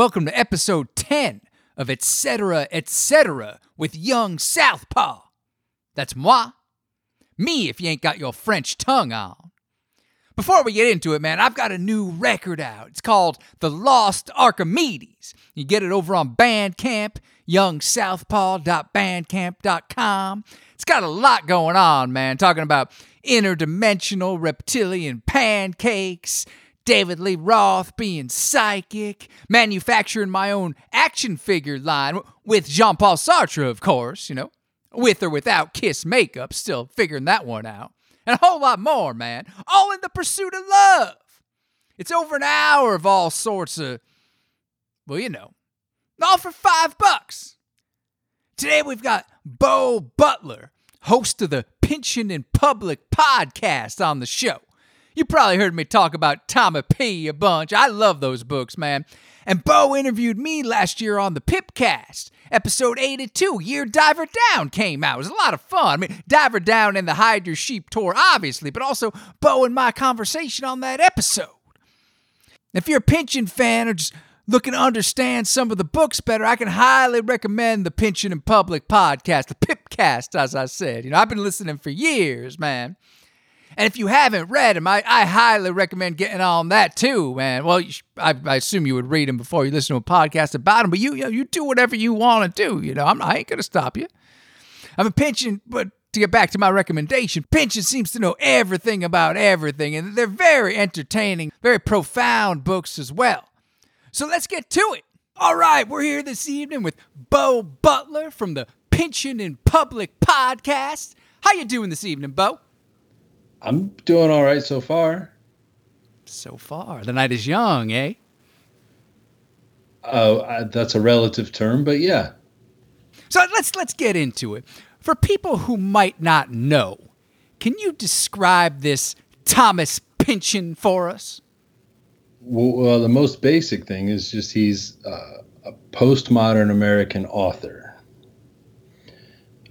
welcome to episode 10 of Etc. Etc. with Young Southpaw. That's moi. Me if you ain't got your French tongue on. Before we get into it, man, I've got a new record out. It's called The Lost Archimedes. You get it over on Bandcamp, youngsouthpaw.bandcamp.com. It's got a lot going on, man, talking about interdimensional reptilian pancakes, David Lee Roth being psychic, manufacturing my own action figure line with Jean Paul Sartre, of course, you know, with or without Kiss makeup, still figuring that one out, and a whole lot more, man, all in the pursuit of love. It's over an hour of all sorts of, well, you know, all for five bucks. Today we've got Bo Butler, host of the Pynchon in Public podcast on the show. You probably heard me talk about Tommy P a bunch. I love those books, man. And Bo interviewed me last year on the Pipcast. Episode 82, Year Diver Down came out. It was a lot of fun. I mean, Diver Down and the Hide Your Sheep tour, obviously, but also Bo and my conversation on that episode. If you're a Pynchon fan or just looking to understand some of the books better, I can highly recommend the Pynchon in Public podcast, the Pipcast, as I said. You know, I've been listening for years, man. And if you haven't read them, I, I highly recommend getting on that too, man. Well, I, I, assume you would read them before you listen to a podcast about them, but you you, know, you do whatever you want to do. You know, I'm, I ain't gonna stop you. I'm a Pinchin', but to get back to my recommendation, Pynchon seems to know everything about everything, and they're very entertaining, very profound books as well. So let's get to it. All right, we're here this evening with Bo Butler from the Pynchon in Public podcast. How you doing this evening, Bo? I'm doing all right so far. So far, the night is young, eh? Oh, uh, that's a relative term, but yeah. So let's let's get into it. For people who might not know, can you describe this Thomas Pynchon for us? Well, the most basic thing is just he's uh, a postmodern American author.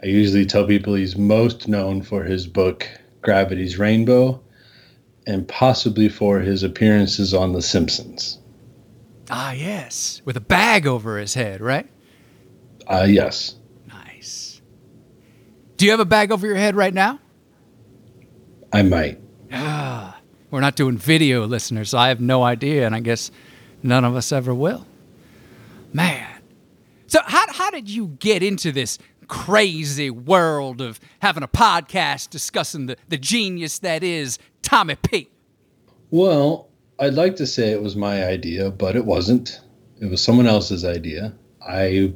I usually tell people he's most known for his book Gravity's Rainbow, and possibly for his appearances on The Simpsons. Ah, yes. With a bag over his head, right? Uh, yes. Nice. Do you have a bag over your head right now? I might. Ah, we're not doing video, listeners, so I have no idea, and I guess none of us ever will. Man. So, how, how did you get into this crazy world of having a podcast discussing the, the genius that is Tommy P. Well, I'd like to say it was my idea, but it wasn't. It was someone else's idea. I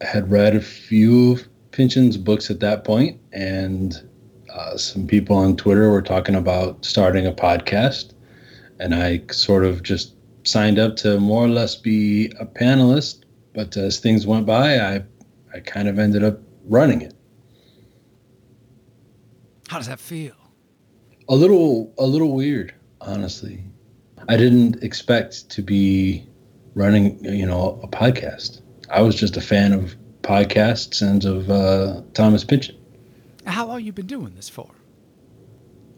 had read a few Pynchon's books at that point, and uh, some people on Twitter were talking about starting a podcast. And I sort of just signed up to more or less be a panelist. But as things went by, I, I kind of ended up running it. How does that feel? A little a little weird, honestly. I didn't expect to be running, you know, a podcast. I was just a fan of podcasts and of uh, Thomas Pynchon. How long you been doing this for?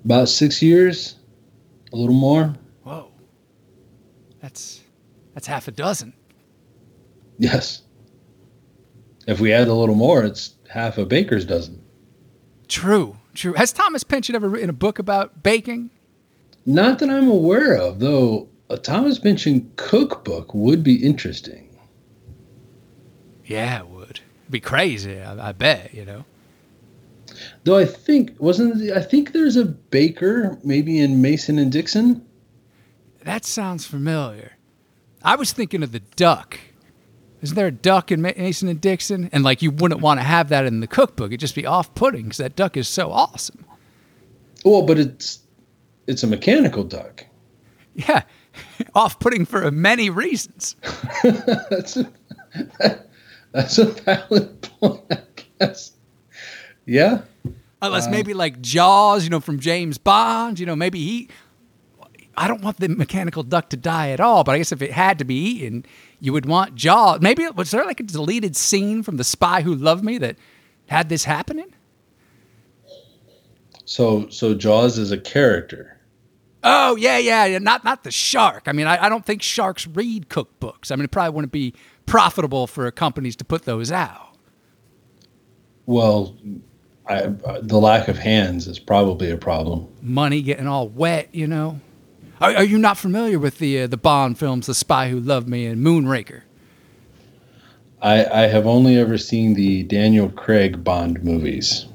About six years, a little more. Whoa, that's that's half a dozen. Yes. If we add a little more, it's half a baker's dozen. True, true. Has Thomas Pynchon ever written a book about baking? Not that I'm aware of, though a Thomas Pynchon cookbook would be interesting. Yeah, it would. It'd be crazy, I, I bet, you know. Though I think wasn't I think there's a baker maybe in Mason and Dixon. That sounds familiar. I was thinking of the duck isn't there a duck in Mason and Dixon? And like you wouldn't want to have that in the cookbook. It'd just be off-putting because that duck is so awesome. Well, but it's it's a mechanical duck. Yeah, off-putting for many reasons. that's a, that's a valid point, I guess. Yeah. Unless uh, maybe like Jaws, you know, from James Bond. You know, maybe he. I don't want the mechanical duck to die at all, but I guess if it had to be eaten, you would want Jaws. Maybe was there like a deleted scene from The Spy Who Loved Me that had this happening? So, so Jaws is a character. Oh yeah, yeah, yeah. Not not the shark. I mean, I, I don't think sharks read cookbooks. I mean, it probably wouldn't be profitable for companies to put those out. Well, I, the lack of hands is probably a problem. Money getting all wet, you know. Are, are you not familiar with the uh, the Bond films, The Spy Who Loved Me and Moonraker? I, I have only ever seen the Daniel Craig Bond movies.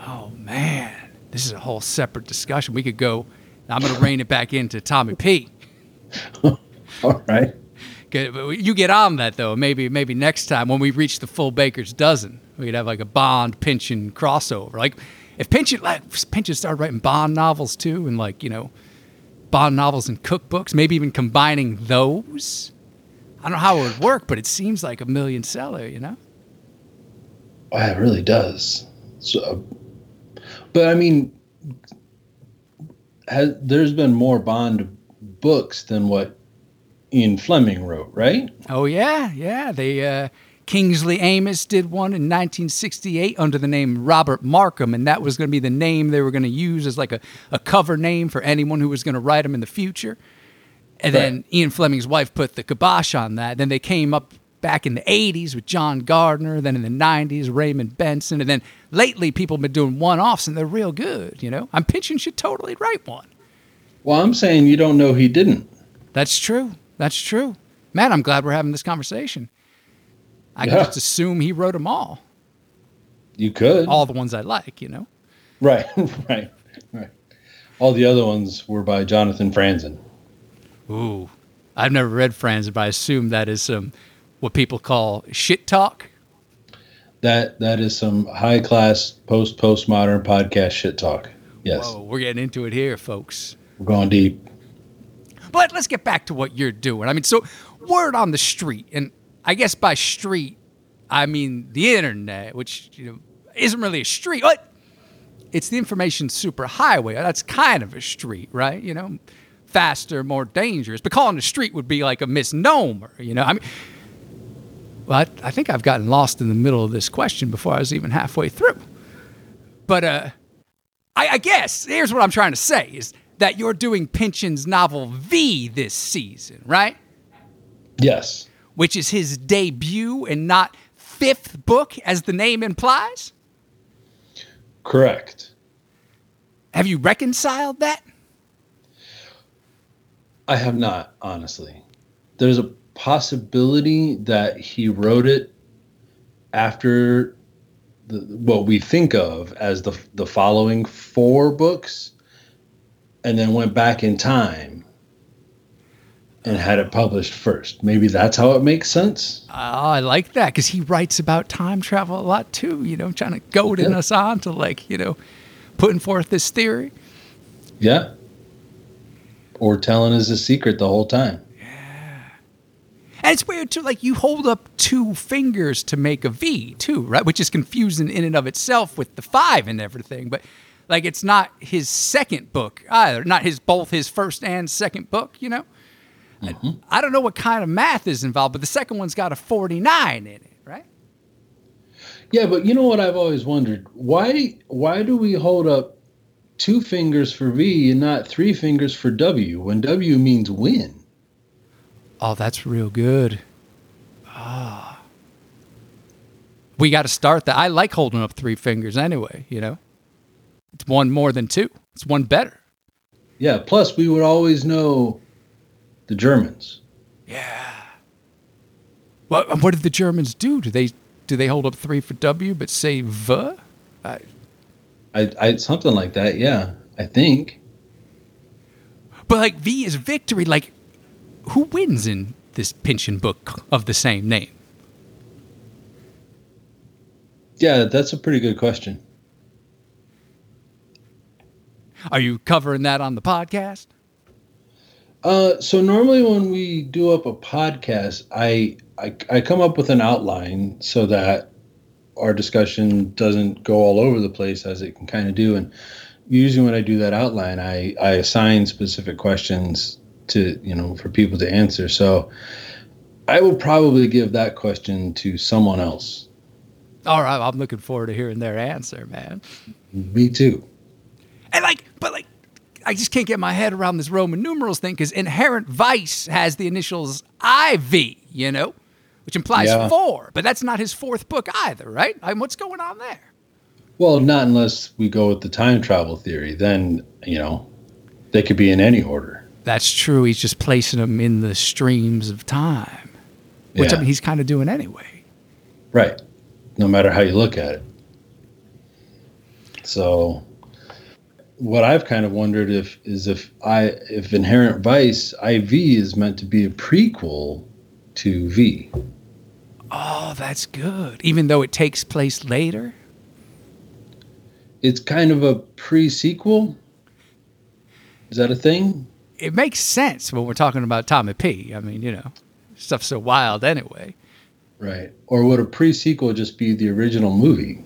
Oh man, this is a whole separate discussion. We could go. I'm going to rein it back into Tommy P. All right. You get on that though. Maybe maybe next time when we reach the full baker's dozen, we could have like a Bond Pynchon crossover. Like if Pynchon like Pynchon started writing Bond novels too, and like you know, Bond novels and cookbooks, maybe even combining those. I don't know how it would work, but it seems like a million seller, you know. Oh, it really does. So, but I mean, has, there's been more Bond books than what Ian Fleming wrote, right? Oh yeah, yeah. They uh, Kingsley Amis did one in 1968 under the name Robert Markham, and that was going to be the name they were going to use as like a, a cover name for anyone who was going to write them in the future. And right. then Ian Fleming's wife put the kibosh on that. Then they came up back in the 80s with John Gardner, then in the 90s, Raymond Benson, and then lately people have been doing one offs and they're real good, you know? I'm Pynchon should totally write one. Well, I'm saying you don't know he didn't. That's true. That's true. Man, I'm glad we're having this conversation. I yeah. can just assume he wrote them all. You could. All the ones I like, you know? Right, right, right. All the other ones were by Jonathan Franzen. Ooh, I've never read Franzen, but I assume that is some what people call shit talk. That that is some high class post postmodern podcast shit talk. Yes, Whoa, we're getting into it here, folks. We're going deep. But let's get back to what you're doing. I mean, so word on the street, and I guess by street, I mean the internet, which you know isn't really a street. What? It's the information superhighway. That's kind of a street, right? You know, faster, more dangerous. But calling a street would be like a misnomer. You know, I mean. Well, I, I think I've gotten lost in the middle of this question before I was even halfway through. But uh, I, I guess here's what I'm trying to say is that you're doing Pynchon's novel V this season, right? Yes which is his debut and not fifth book, as the name implies? Correct. Have you reconciled that? I have not, honestly. There's a possibility that he wrote it after the, what we think of as the the following four books, and then went back in time and had it published first. Maybe that's how it makes sense. Oh, I like that because he writes about time travel a lot too. You know, trying to goading yeah. us on to like you know, putting forth this theory. Yeah. Or telling us a secret the whole time. Yeah. And it's weird too. Like you hold up two fingers to make a V too, right? Which is confusing in and of itself with the five and everything, but. Like it's not his second book either, not his both his first and second book, you know. Mm-hmm. I don't know what kind of math is involved, but the second one's got a 49 in it, right? Yeah, but you know what I've always wondered? Why why do we hold up two fingers for V and not three fingers for W when W means win? Oh, that's real good. Ah. We got to start that. I like holding up three fingers anyway, you know? It's one more than two. It's one better. Yeah, plus we would always know the Germans. Yeah. Well, um, what did the Germans do? Do they do they hold up three for W but say V? I, I, I something like that. Yeah, I think. But like V is victory. Like, who wins in this Pynchon book of the same name? Yeah, that's a pretty good question. Are you covering that on the podcast? Uh, so normally when we do up a podcast, I, I I come up with an outline so that our discussion doesn't go all over the place as it can kind of do. And usually when I do that outline, I I assign specific questions to you know for people to answer. So I will probably give that question to someone else. All right, I'm looking forward to hearing their answer, man. Me too. And like, but like, I just can't get my head around this Roman numerals thing because inherent vice has the initials IV, you know, which implies Yeah. four, but that's not his fourth book either, right? I mean, what's going on there? Well, not unless we go with the time travel theory. Then, you know, they could be in any order. That's true. He's just placing them in the streams of time, which I mean, he's kind of doing anyway. Right. No matter how you look at it. So what I've kind of wondered if is if I if Inherent Vice IV is meant to be a prequel to V. Oh, that's good. Even though it takes place later. It's kind of a pre-sequel. Is that a thing? It makes sense when we're talking about Tommy P. I mean, you know, stuff's so wild anyway. Right. Or would a pre-sequel just be the original movie?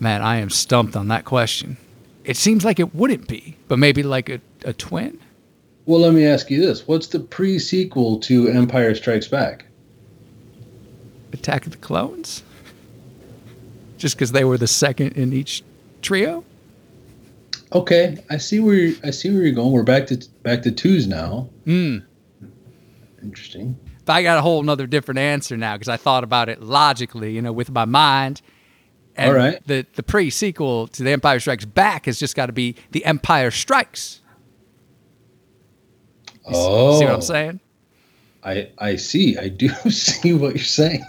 Man, I am stumped on that question. It seems like it wouldn't be, but maybe like a, a twin? Well, let me ask you this. What's the pre-sequel to Empire Strikes Back? Attack of the Clones? Just because they were the second in each trio? Okay, I see where you're, I see where you're going. We're back to back to twos now. Hmm. Interesting. But I got a whole nother different answer now because I thought about it logically, you know, with my mind. And All right. The the pre sequel to The Empire Strikes Back has just got to be The Empire Strikes. You Oh, See what I'm oh. saying? I I see. I do see what you're saying.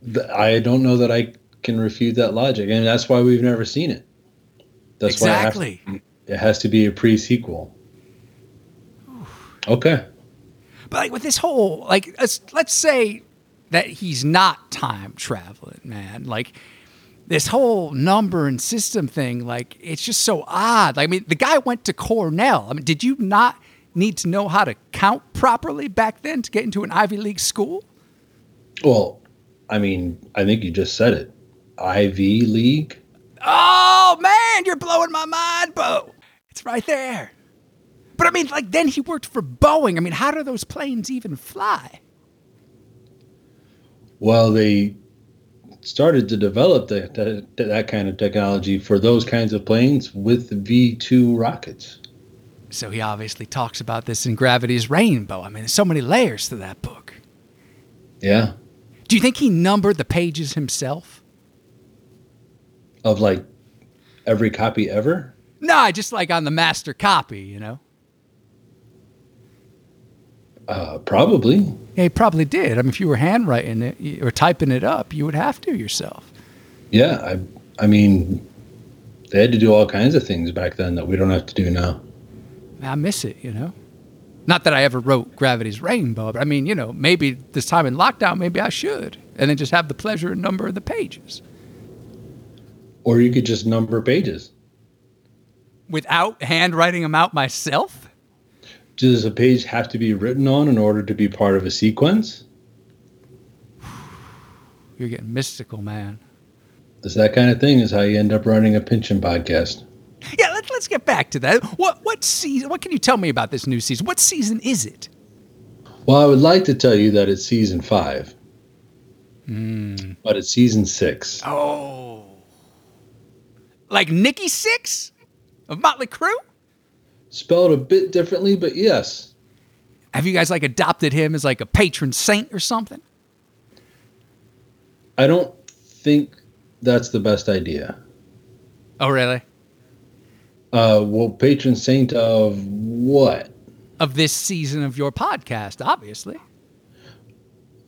The- I don't know that I can refute that logic, and that's why we've never seen it. That's exactly. why it has, to, it has to be a pre-sequel. Okay. But like with this whole like let's let's say that he's not time traveling, man. Like this whole number and system thing, like it's just so odd. Like, I mean, the guy went to Cornell. I mean, did you not need to know how to count properly back then to get into an Ivy League school? Well, I mean, I think you just said it. Ivy League. Oh man, you're blowing my mind, Bo. It's right there. But I mean, like then he worked for Boeing. I mean, how do those planes even fly? Well, they started to develop that, that that kind of technology for those kinds of planes with the V two rockets. So he obviously talks about this in Gravity's Rainbow. I mean, there's so many layers to that book. Yeah, Do you think he numbered the pages himself? of like every copy ever. No, just like on the master copy, you know? Uh, probably. Yeah, he probably did. I mean, if you were handwriting it or typing it up, you would have to yourself. Yeah, I I mean, they had to do all kinds of things back then that we don't have to do now. I miss it, you know? Not that I ever wrote Gravity's Rainbow, but I mean, you know, maybe this time in lockdown, maybe I should. And then just have the pleasure and number of the pages Or you could just number pages. without handwriting them out myself. Does a page have to be written on in order to be part of a sequence? You're getting mystical, man. It's that kind of thing is how you end up running a Pynchon podcast. Yeah, let, let's get back to that. What what season? What can you tell me about this new season? What season is it? Well, I would like to tell you that it's season five, hmm. but it's season six. Oh, like Nikki Sixx of Motley Crue. Spelled a bit differently, but yes. Have you guys like adopted him as like a patron saint or something? I don't think that's the best idea. Oh, really? Uh, well, patron saint of what? Of this season of your podcast, obviously.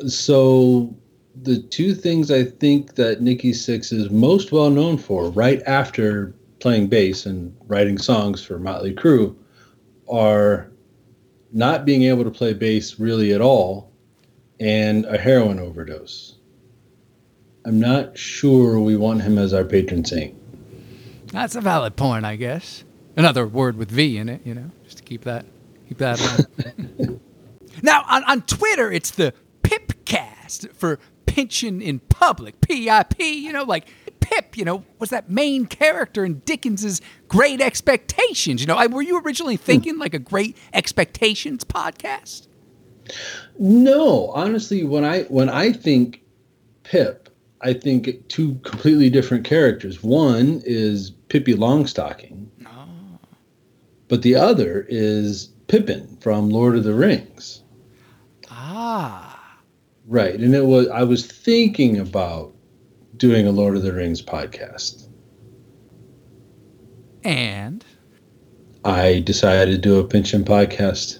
So, the two things I think that Nikki Sixx is most well known for, right after playing bass and writing songs for Motley Crue, are not being able to play bass really at all and a heroin overdose. I'm not sure we want him as our patron saint. That's a valid point, I guess. Another word with V in it, you know, just to keep that keep that on. now on, on Twitter, it's the Pipcast for Pynchon in Public. P-I-P, you know, like Pip, you know, was that main character in Dickens's Great Expectations. You know, I, were you originally thinking like a Great Expectations podcast? No, honestly, when I when I think Pip, I think, two completely different characters. One is Pippi Longstocking, oh. but the other is Pippin from Lord of the Rings. Ah. Right. And it was I was thinking about doing a Lord of the Rings podcast. And I decided to do a Pynchon podcast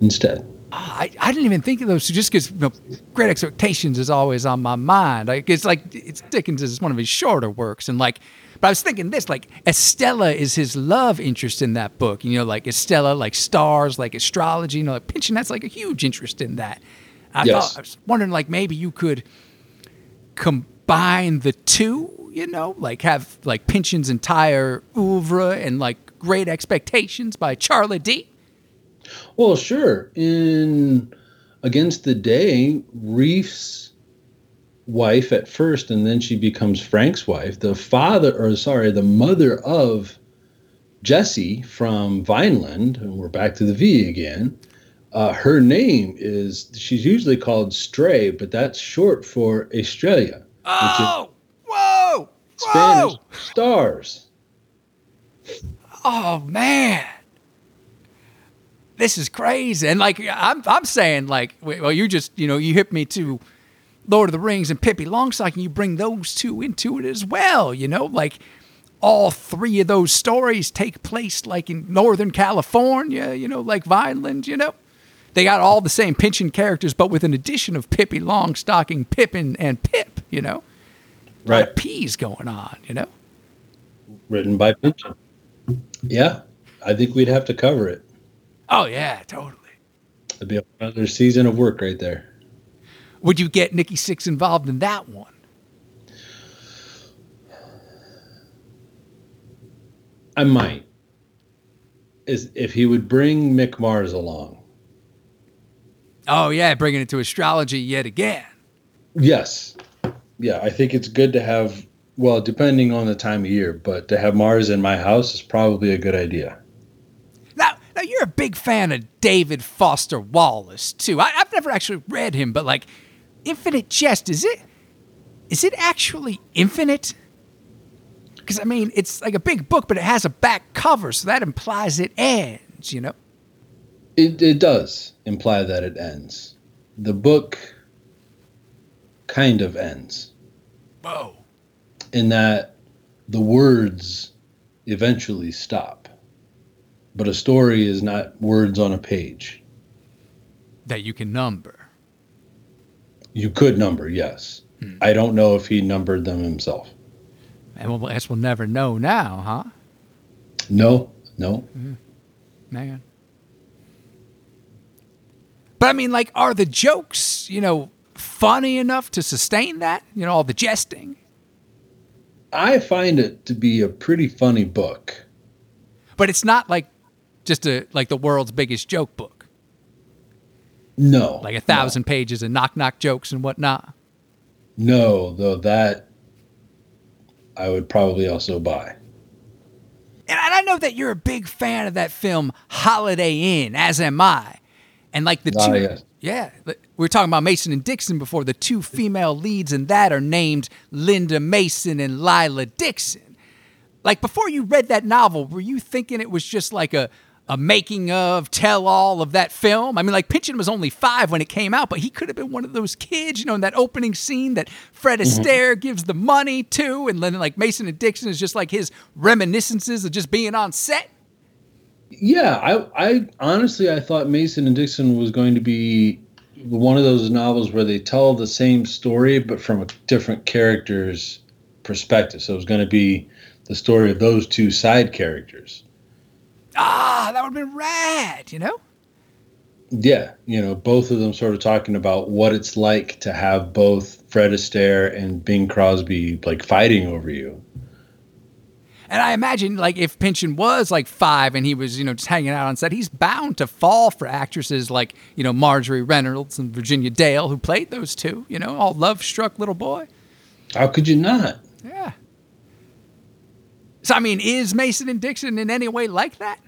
instead. I, I didn't even think of those just because you know, Great Expectations is always on my mind. Like it's like it's Dickens is one of his shorter works, and like, but I was thinking this like Estella is his love interest in that book. You know, like Estella, like stars, like astrology. You know, like Pynchon That's like a huge interest in that. I Yes. thought I was wondering like maybe you could combine the two. You know, like have like Pynchon's entire oeuvre and like Great Expectations by Charlie D. Well, sure. In Against the Day, Reef's wife at first, and then she becomes Frank's wife. The father, or sorry, the mother of Jesse from Vineland, and we're back to the V again. Uh, her name is, she's usually called Stray, but that's short for Estrella, Oh, whoa, Spanish whoa! stars. Oh man, this is crazy. And like I'm, I'm saying like, well, you just you know you hit me to Lord of the Rings and Pippi Longstocking. You bring those two into it as well. You know, like all three of those stories take place like in Northern California. You know, like Vineland. You know. They got all the same Pynchon characters, but with an addition of Pippi Longstocking, Pippin, and Pip, you know? A Right. P's going on, you know? Written by Pynchon. Yeah, I think we'd have to cover it. Oh, yeah, totally. It'd be another season of work right there. Would you get Nikki Sixx involved in that one? I might. Is if he would bring Mick Mars along. Oh, yeah, bringing it to astrology yet again. Yes. Yeah, I think it's good to have well, depending on the time of year, but to have Mars in my house is probably a good idea. Now, now you're a big fan of David Foster Wallace too. I, I've never actually read him, but like, Infinite Jest is it? Is it actually infinite? Because I mean, it's like a big book, but it has a back cover, so that implies it ends. You know? It it does imply that it ends. The book kind of ends Whoa. in that the words eventually stop. But a story is not words on a page. That you can number. You could number, yes. Hmm. I don't know if he numbered them himself. And well, I guess we'll never know now, huh? No, no. Hmm. man. But I mean, like, are the jokes, you know, funny enough to sustain that? You know, all the jesting. I find it to be a pretty funny book. But it's not like just a like the world's biggest joke book, No. like a thousand pages of knock knock jokes and whatnot. No, though that I would probably also buy. And I know that you're a big fan of that film Holiday Inn, as am I. And like the Ah, two, yes. Yeah, we were talking about Mason and Dixon before. The two female leads in that are named Linda Mason and Lila Dixon. Like before you read that novel, were you thinking it was just like a a making of, tell all of that film? I mean, like Pynchon was only five when it came out, but he could have been one of those kids, you know, in that opening scene that Fred mm-hmm. Astaire gives the money to, and then like Mason and Dixon is just like his reminiscences of just being on set. Yeah, I, I honestly I thought Mason and Dixon was going to be one of those novels where they tell the same story but from a different character's perspective. So it was going to be the story of those two side characters. Ah, that would have been rad, you know? Yeah, you know, both of them sort of talking about what it's like to have both Fred Astaire and Bing Crosby like fighting over you. And I imagine, like, if Pynchon was like five and he was, you know, just hanging out on set, he's bound to fall for actresses like, you know, Marjorie Reynolds and Virginia Dale, who played those two, you know, all love struck little boy. How could you not? Yeah. So, I mean, is Mason and Dixon in any way like that?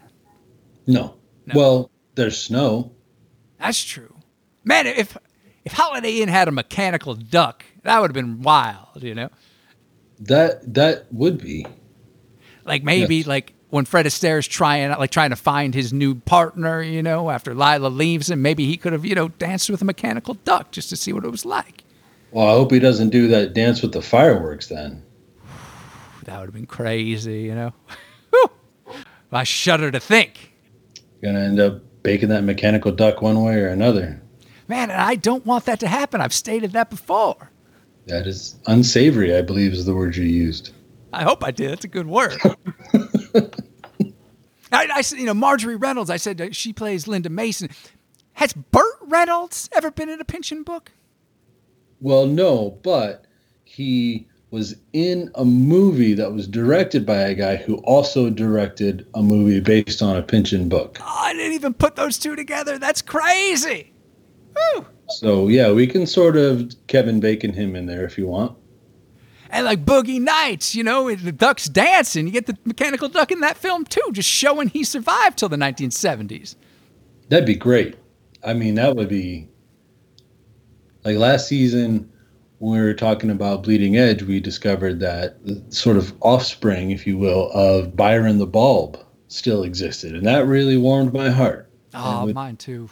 No. No. Well, there's snow. That's true. Man, if if Holiday Inn had a mechanical duck, that would have been wild, you know? That that would be. Like maybe Yes. like when Fred Astaire's trying like trying to find his new partner, you know, after Lila leaves him, maybe he could have, you know, danced with a mechanical duck just to see what it was like. Well, I hope he doesn't do that dance with the fireworks then. That would have been crazy, you know? I shudder to think. Gonna end up baking that mechanical duck one way or another. Man, and I don't want that to happen. I've stated that before. That is unsavory, I believe is the word you used. I hope I did. That's a good word. I, I said, you know, Marjorie Reynolds, I said she plays Linda Mason. Has Burt Reynolds ever been in a Pynchon book? Well, no, but he was in a movie that was directed by a guy who also directed a movie based on a Pynchon book. Oh, I didn't even put those two together. That's crazy. Woo. So yeah, we can sort of Kevin Bacon him in there if you want. And like Boogie Nights, you know, the duck's dancing. You get the mechanical duck in that film too, just showing he survived till the 1970s. That'd be great. I mean, that would be like last season when we were talking about Bleeding Edge, we discovered that the sort of offspring, if you will, of Byron the Bulb still existed, and that really warmed my heart. Oh, mine too.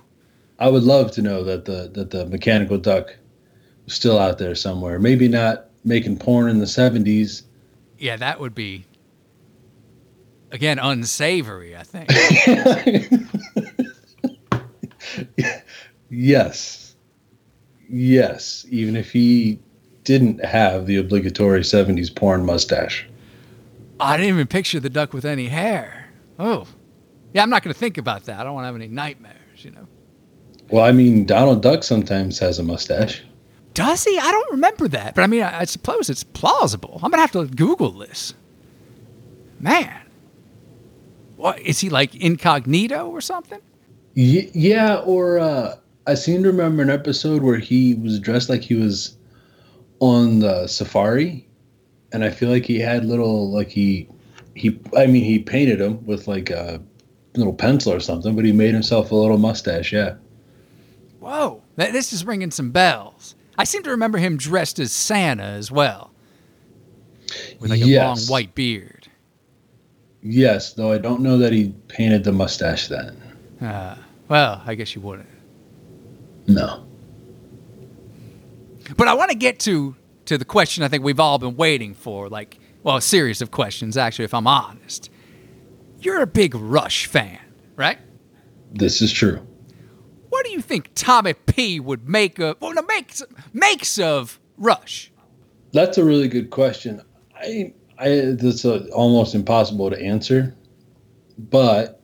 I would love to know that the that the mechanical duck was still out there somewhere. Maybe not making porn in the seventies. Yeah, that would be again unsavory. I think. yes, yes. Even if he didn't have the obligatory seventies porn mustache. I didn't even picture the duck with any hair. Oh, yeah. I'm not going to think about that. I don't want to have any nightmares. You know. Well, I mean, Donald Duck sometimes has a mustache. Does he? I don't remember that. But I mean, I, I suppose it's plausible. I'm gonna have to Google this. Man, what is he like incognito or something? Y- yeah, or uh, I seem to remember an episode where he was dressed like he was on the safari, and I feel like he had little like he he. I mean, he painted him with like a little pencil or something, but he made himself a little mustache. Yeah. Whoa, this is ringing some bells. I seem to remember him dressed as Santa as well, with like a long white beard. Yes, though I don't know that he painted the mustache then. Uh, well, I guess you wouldn't. No. But I want to get to to the question I think we've all been waiting for, like, well, a series of questions actually, if I'm honest. You're a big Rush fan, right? This is true. You think Tommy P would make of well no makes makes of Rush? That's a really good question. I, I, that's uh almost impossible to answer, but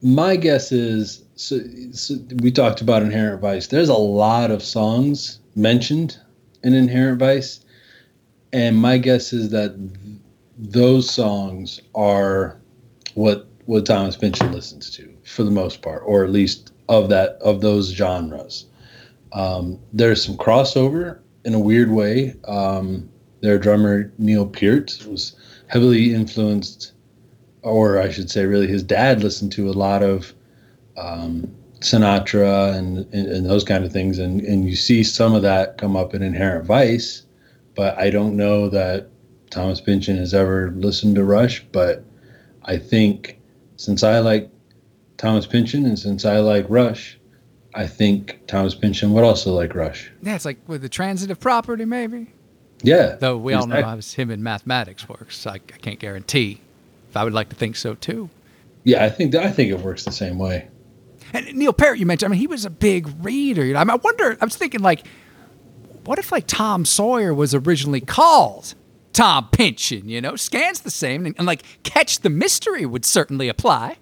my guess is so, so we talked about Inherent Vice. There's a lot of songs mentioned in Inherent Vice, and my guess is that th- those songs are what what Thomas Pynchon listens to for the most part, or at least of that of those genres. Um, there's some crossover in a weird way. Um, their drummer Neil Peart was heavily influenced, or I should say, really, his dad listened to a lot of um, Sinatra and, and and those kind of things, and and you see some of that come up in Inherent Vice, but I don't know that Thomas Pynchon has ever listened to Rush, but I think since I like Thomas Pynchon and since I like Rush, I think Thomas Pynchon would also like Rush. Yeah, it's like with the transitive property, maybe. Yeah. Though we all know exactly. how him in mathematics works, so I, I can't guarantee. If I would like to think so too. Yeah, I think I think it works the same way. And Neil Peart, you mentioned, I mean, he was a big reader. You know, I, mean, I wonder, I was thinking, like, what if, like, Tom Sawyer was originally called Tom Pynchon, you know? Scans the same, and, and, like, Catch the Mystery would certainly apply.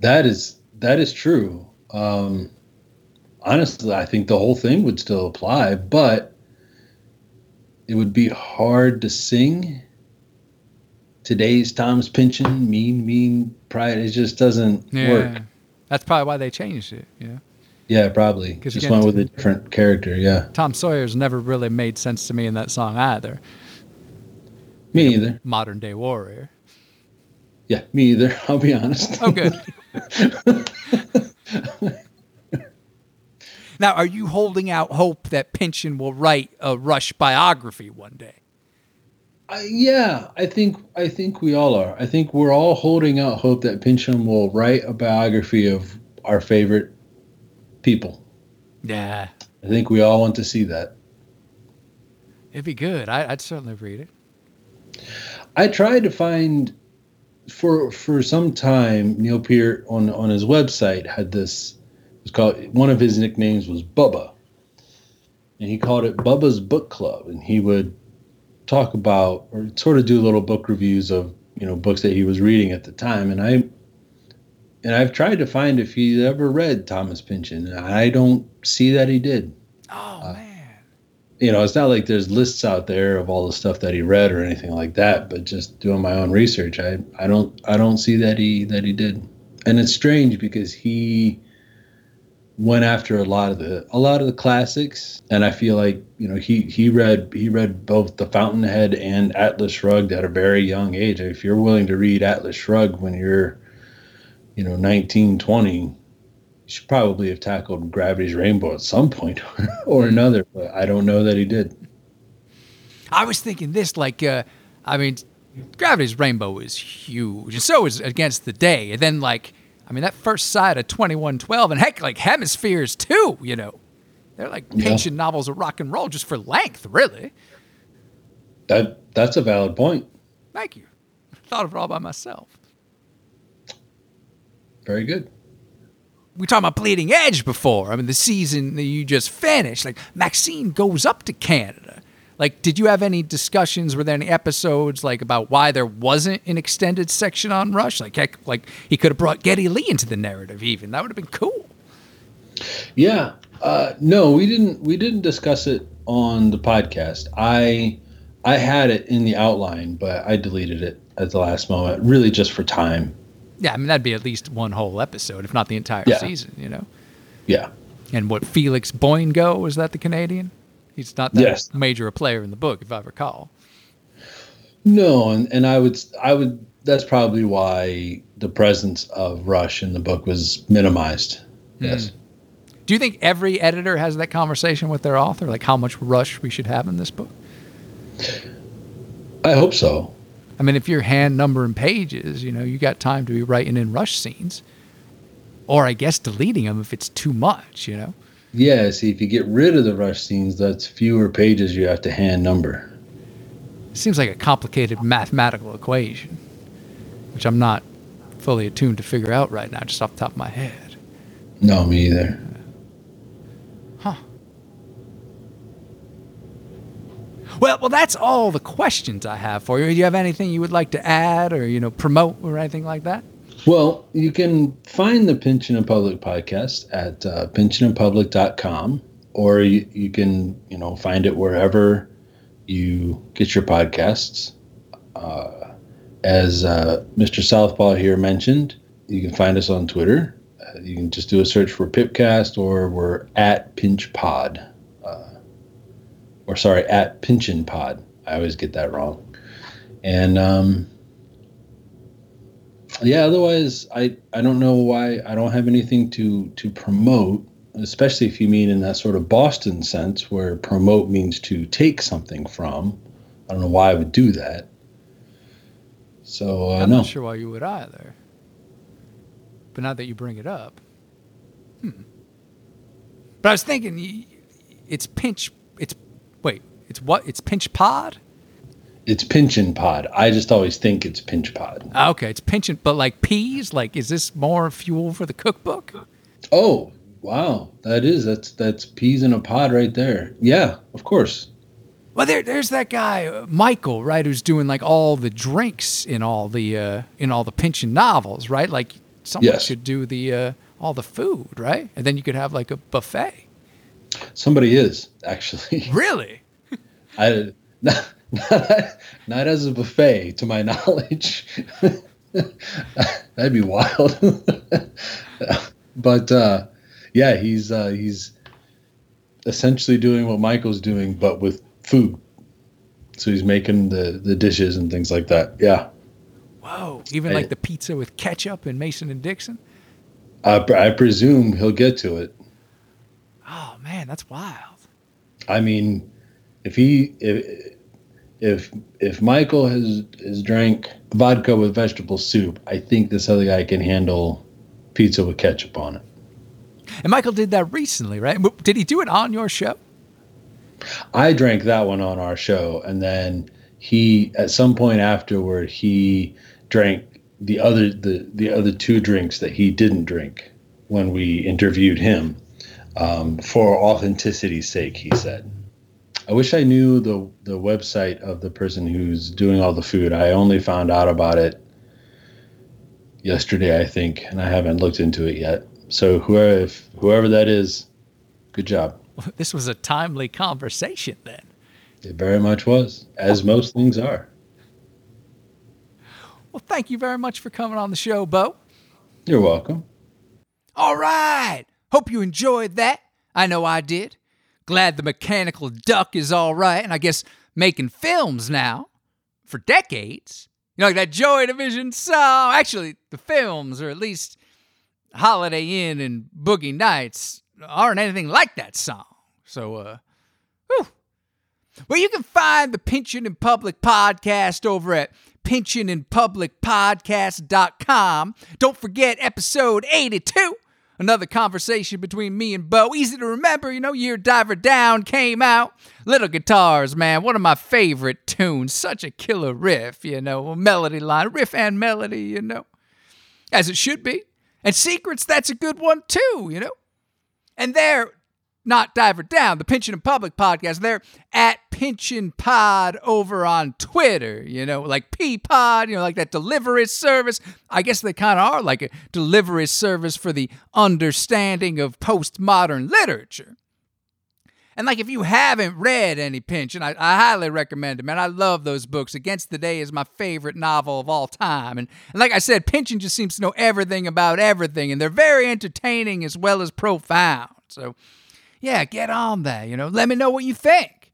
That is that is true. Um, honestly, I think the whole thing would still apply, but it would be hard to sing today's Thomas Pynchon, mean, mean pride. It just doesn't work. That's probably why they changed it, know? Yeah, probably. Just again, went with a different character. Yeah, Tom Sawyer's never really made sense to me in that song either. me either. Modern day warrior. Yeah, me either. I'll be honest. Oh, good. Now, are you holding out hope that Pynchon will write a Rush biography one day? Uh, yeah, I think I think we all are. I think we're all holding out hope that Pynchon will write a biography of our favorite people. Yeah, I think we all want to see that. it'd be good. I, I'd certainly read it. I tried to find for for some time Neil Peart on on his website had this it was called one of his nicknames was Bubba. And he called it Bubba's Book Club and he would talk about or sort of do little book reviews of, you know, books that he was reading at the time and I and I've tried to find if he ever read Thomas Pynchon and I don't see that he did Oh Uh, man. You know, it's not like there's lists out there of all the stuff that he read or anything like that, but just doing my own research, I, I don't I don't see that he that he did. And it's strange because he went after a lot of the a lot of the classics and I feel like, you know, he he read he read both The Fountainhead and Atlas Shrugged at a very young age. If you're willing to read Atlas Shrugged when you're you know 19 20 you should probably have tackled Gravity's Rainbow at some point or another, but I don't know that he did. I was thinking this like, uh, I mean, Gravity's Rainbow is huge, and so is Against the Day. And then like, I mean, that first side of Twenty One Twelve, and heck, like Hemispheres too. You know, they're like Yeah. Novels of rock and roll just for length, really. That that's a valid point. Thank you. I Thought of it all by myself. Very good. We talked about Bleeding Edge before. I mean, the season that you just finished, like Maxine goes up to Canada. Like, did you have any discussions? Were there any episodes like about why there wasn't an extended section on Rush? Like, heck, like he could have brought Geddy Lee into the narrative. Even that would have been cool. Yeah. Uh, no, we didn't. We didn't discuss it on the podcast. I I had it in the outline, but I deleted it at the last moment, really just for time. Yeah, I mean that'd be at least one whole episode, if not the entire Yeah. season. You know. Yeah. And what Felix Boingueaux was that the Canadian? He's not that Yes. major a player in the book, if I recall. No, and, and I would I would that's probably why the presence of Rush in the book was minimized. Hmm. Yes. Do you think every editor has that conversation with their author, like how much rush we should have in this book? I hope so. I mean, if you're hand numbering pages, you know, you got time to be writing in rush scenes, or I guess deleting them if it's too much, you know. Yeah, see if you get rid of the rush scenes, that's fewer pages you have to hand number. It seems like a complicated mathematical equation, which I'm not fully attuned to figure out right now, just off the top of my head. No, me either. Well, well, that's all the questions I have for you. Do you have anything you would like to add, or you know, promote, or anything like that? Well, you can find the Pynchon and Public podcast at uh, pynchonandpublic.com, or you, you can, you know, find it wherever you get your podcasts. Uh, as uh, Mr. Southpaw here mentioned, you can find us on Twitter. Uh, you can just do a search for Pipcast, or we're at Pinch Pod, or sorry, at Pynchon Pod. I always get that wrong. And um, yeah otherwise i i don't know why i don't have anything to to promote especially if you mean in that sort of boston sense where promote means to take something from i don't know why i would do that so uh, I'm no not sure why you would either. But now that you bring it up, hmm. But I was thinking, it's pinch. It's it's what? It's pinch pod. it's pinchin pod i just always think it's pinch pod Ah, Okay, it's pinching, but like peas. Like, is this more fuel for the cookbook? oh wow that is that's that's peas in a pod right there yeah of course Well, there, there's that guy uh, Michael, right, who's doing like all the drinks in all the uh, in all the Pynchon novels, right? Like someone Yes. should do the uh, all the food, right? And then you could have like a buffet. somebody is actually Really? I not, not, not as a buffet, to my knowledge. That'd be wild. but uh, yeah, he's uh, he's essentially doing what Michael's doing, but with food. So he's making the the dishes and things like that. Yeah, Whoa! Even I- like the pizza with ketchup and Mason and Dixon. I, I presume he'll get to it. Oh man, that's wild. I mean, if he if if if Michael has has drank vodka with vegetable soup, I think this other guy can handle pizza with ketchup on it. And Michael did that recently, right? Did he do it on your show? I drank that one on our show, and then he at some point afterward he drank the other the the other two drinks that he didn't drink when we interviewed him um, for authenticity's sake. He said. I wish I knew the the website of the person who's doing all the food. I only found out about it yesterday, I think, and I haven't looked into it yet. So whoever if, whoever that is, good job. This was a timely conversation then. It very much was, as most things are. Well, thank you very much for coming on the show, Bo. You're welcome. All right. Hope you enjoyed that. I know I did. Glad the mechanical duck is all right, and I guess making films now for decades. You know, like that Joy Division song. Actually, the films, or at least Holiday Inn and Boogie Nights, aren't anything like that song. So, uh, whew. Well, you can find the Pynchon in Public podcast over at pynchoninpublicpodcast.com. Don't forget episode 82 Another conversation between me and Bo. Easy to remember, you know, Year Diver Down came out. Little Guitars, man, one of my favorite tunes. Such a killer riff, you know, a melody line, riff and melody, you know, as it should be. And Secrets, that's a good one too, you know. And there, not Diver Down, the Pynchon in Public podcast. They're at Pynchon Pod over on Twitter, you know, like P Pod, you know, like that delivery service. I guess they kind of are like a delivery service for the understanding of postmodern literature. And like if you haven't read any Pynchon, I, I, highly recommend it, man. I love those books. Against the Day is my favorite novel of all time. And, and like I said, Pynchon just seems to know everything about everything, and they're very entertaining as well as profound. So yeah, get on that. You know, let me know what you think.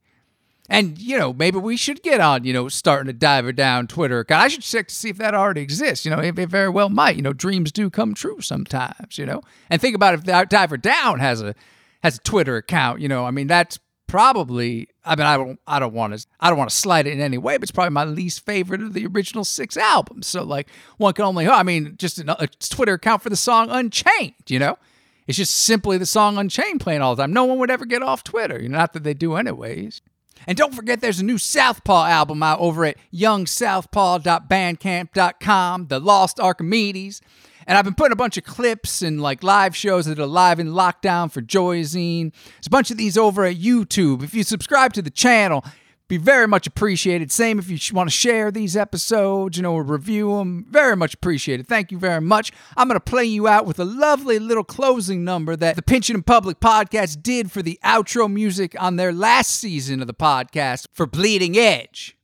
And, you know, maybe we should get on, you know, starting to diver down Twitter account. I should check to see if that already exists. You know, it, it, very well might. You know, dreams do come true sometimes, you know. And think about if Diver Down has a has a Twitter account, you know, I mean that's probably I mean I don't I don't want to I don't want to slide it in any way, but it's probably my least favorite of the original six albums. So like one can only I mean just a Twitter account for the song Unchained, you know. It's just simply the song Unchained playing all the time. No one would ever get off Twitter. You know, not that they do anyways. And don't forget there's a new Southpaw album out over at youngsouthpaw.bandcamp.com, The Lost Archimedes. And I've been putting a bunch of clips and like live shows that are live in lockdown for Joyzine. There's a bunch of these over at YouTube. If you subscribe to the channel, be very much appreciated. Same if you want to share these episodes, you know, or review them. Very much appreciated. Thank you very much. I'm going to play you out with a lovely little closing number that the Pynchon in Public podcast did for the outro music on their last season of the podcast for Bleeding Edge.